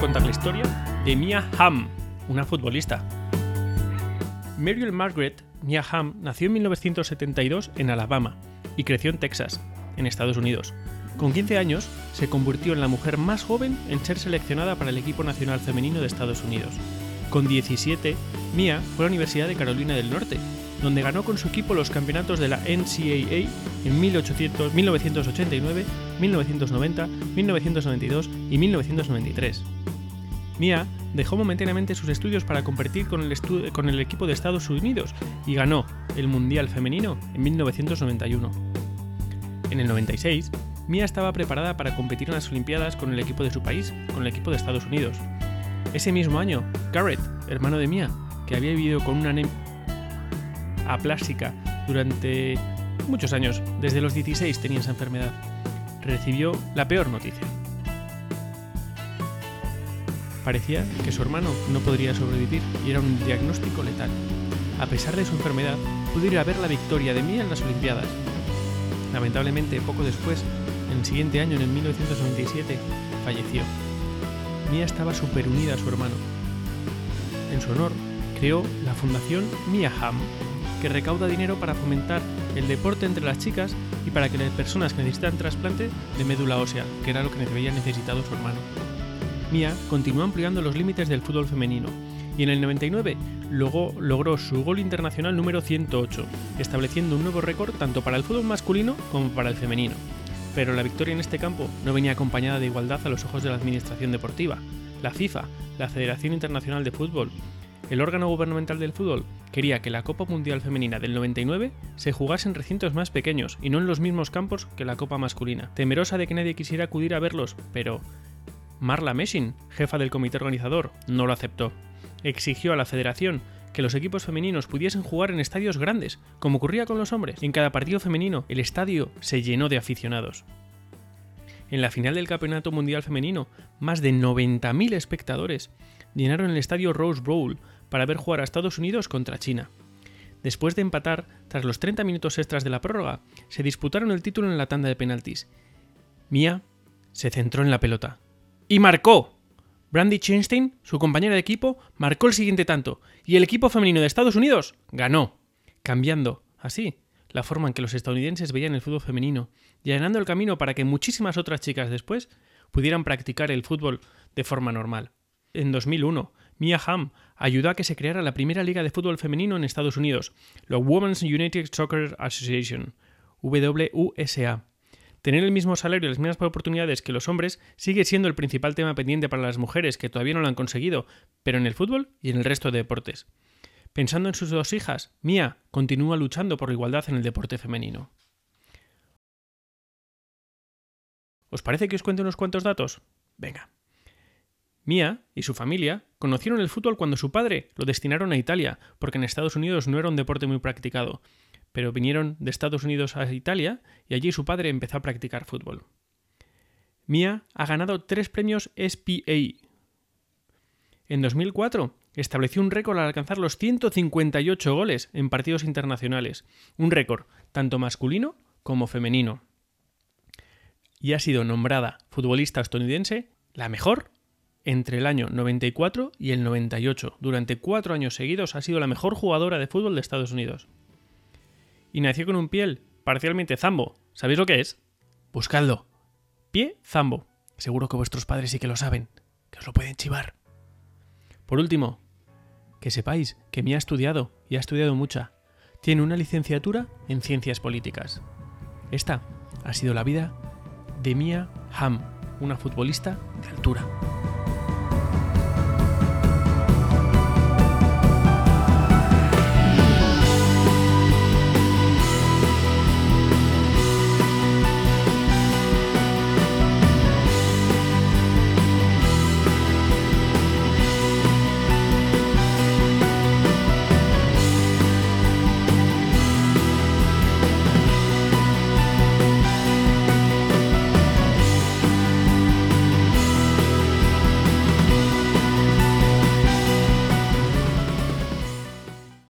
contar la historia de Mia Hamm, una futbolista. Muriel Margaret Mia Hamm nació en 1972 en Alabama y creció en Texas, en Estados Unidos. Con 15 años, se convirtió en la mujer más joven en ser seleccionada para el equipo nacional femenino de Estados Unidos. Con 17, Mia fue a la Universidad de Carolina del Norte, donde ganó con su equipo los campeonatos de la NCAA en 1800, 1989, 1990, 1992 y 1993. Mia dejó momentáneamente sus estudios para competir con el, con el equipo de Estados Unidos y ganó el Mundial Femenino en 1991. En el 96, Mia estaba preparada para competir en las Olimpiadas con el equipo de su país, con el equipo de Estados Unidos. Ese mismo año, Garrett, hermano de Mia, que había vivido con una anemia aplástica durante muchos años, desde los 16 tenía esa enfermedad, recibió la peor noticia. Parecía que su hermano no podría sobrevivir y era un diagnóstico letal. A pesar de su enfermedad, pudo ir a ver la victoria de Mia en las Olimpiadas. Lamentablemente, poco después, en el siguiente año, en el 1997, falleció. Mia estaba súper unida a su hermano. En su honor, creó la Fundación Mia Ham, que recauda dinero para fomentar el deporte entre las chicas y para que las personas que necesitan trasplante de médula ósea, que era lo que había necesitado su hermano. Mia continuó ampliando los límites del fútbol femenino y en el 99 logró, logró su gol internacional número 108, estableciendo un nuevo récord tanto para el fútbol masculino como para el femenino. Pero la victoria en este campo no venía acompañada de igualdad a los ojos de la Administración Deportiva. La FIFA, la Federación Internacional de Fútbol, el órgano gubernamental del fútbol, quería que la Copa Mundial Femenina del 99 se jugase en recintos más pequeños y no en los mismos campos que la Copa masculina. Temerosa de que nadie quisiera acudir a verlos, pero Marla Messing, jefa del comité organizador, no lo aceptó. Exigió a la federación que los equipos femeninos pudiesen jugar en estadios grandes, como ocurría con los hombres. En cada partido femenino, el estadio se llenó de aficionados. En la final del Campeonato Mundial Femenino, más de 90.000 espectadores llenaron el estadio Rose Bowl para ver jugar a Estados Unidos contra China. Después de empatar, tras los 30 minutos extras de la prórroga, se disputaron el título en la tanda de penaltis. Mia se centró en la pelota, y marcó. Brandy Chinstein, su compañera de equipo, marcó el siguiente tanto, y el equipo femenino de Estados Unidos ganó, cambiando, así, la forma en que los estadounidenses veían el fútbol femenino, y allanando el camino para que muchísimas otras chicas después pudieran practicar el fútbol de forma normal. En 2001, Mia Hamm ayudó a que se creara la primera liga de fútbol femenino en Estados Unidos, la Women's United Soccer Association, WUSA, Tener el mismo salario y las mismas oportunidades que los hombres sigue siendo el principal tema pendiente para las mujeres que todavía no lo han conseguido, pero en el fútbol y en el resto de deportes. Pensando en sus dos hijas, Mia continúa luchando por la igualdad en el deporte femenino. ¿Os parece que os cuente unos cuantos datos? Venga. Mia y su familia conocieron el fútbol cuando su padre lo destinaron a Italia, porque en Estados Unidos no era un deporte muy practicado pero vinieron de Estados Unidos a Italia y allí su padre empezó a practicar fútbol. Mia ha ganado tres premios SPA. En 2004 estableció un récord al alcanzar los 158 goles en partidos internacionales, un récord tanto masculino como femenino. Y ha sido nombrada futbolista estadounidense la mejor entre el año 94 y el 98. Durante cuatro años seguidos ha sido la mejor jugadora de fútbol de Estados Unidos y nació con un piel parcialmente zambo. ¿Sabéis lo que es? Buscadlo. Pie zambo. Seguro que vuestros padres sí que lo saben, que os lo pueden chivar. Por último, que sepáis que me ha estudiado y ha estudiado mucha. Tiene una licenciatura en ciencias políticas. Esta ha sido la vida de Mia Ham, una futbolista de altura.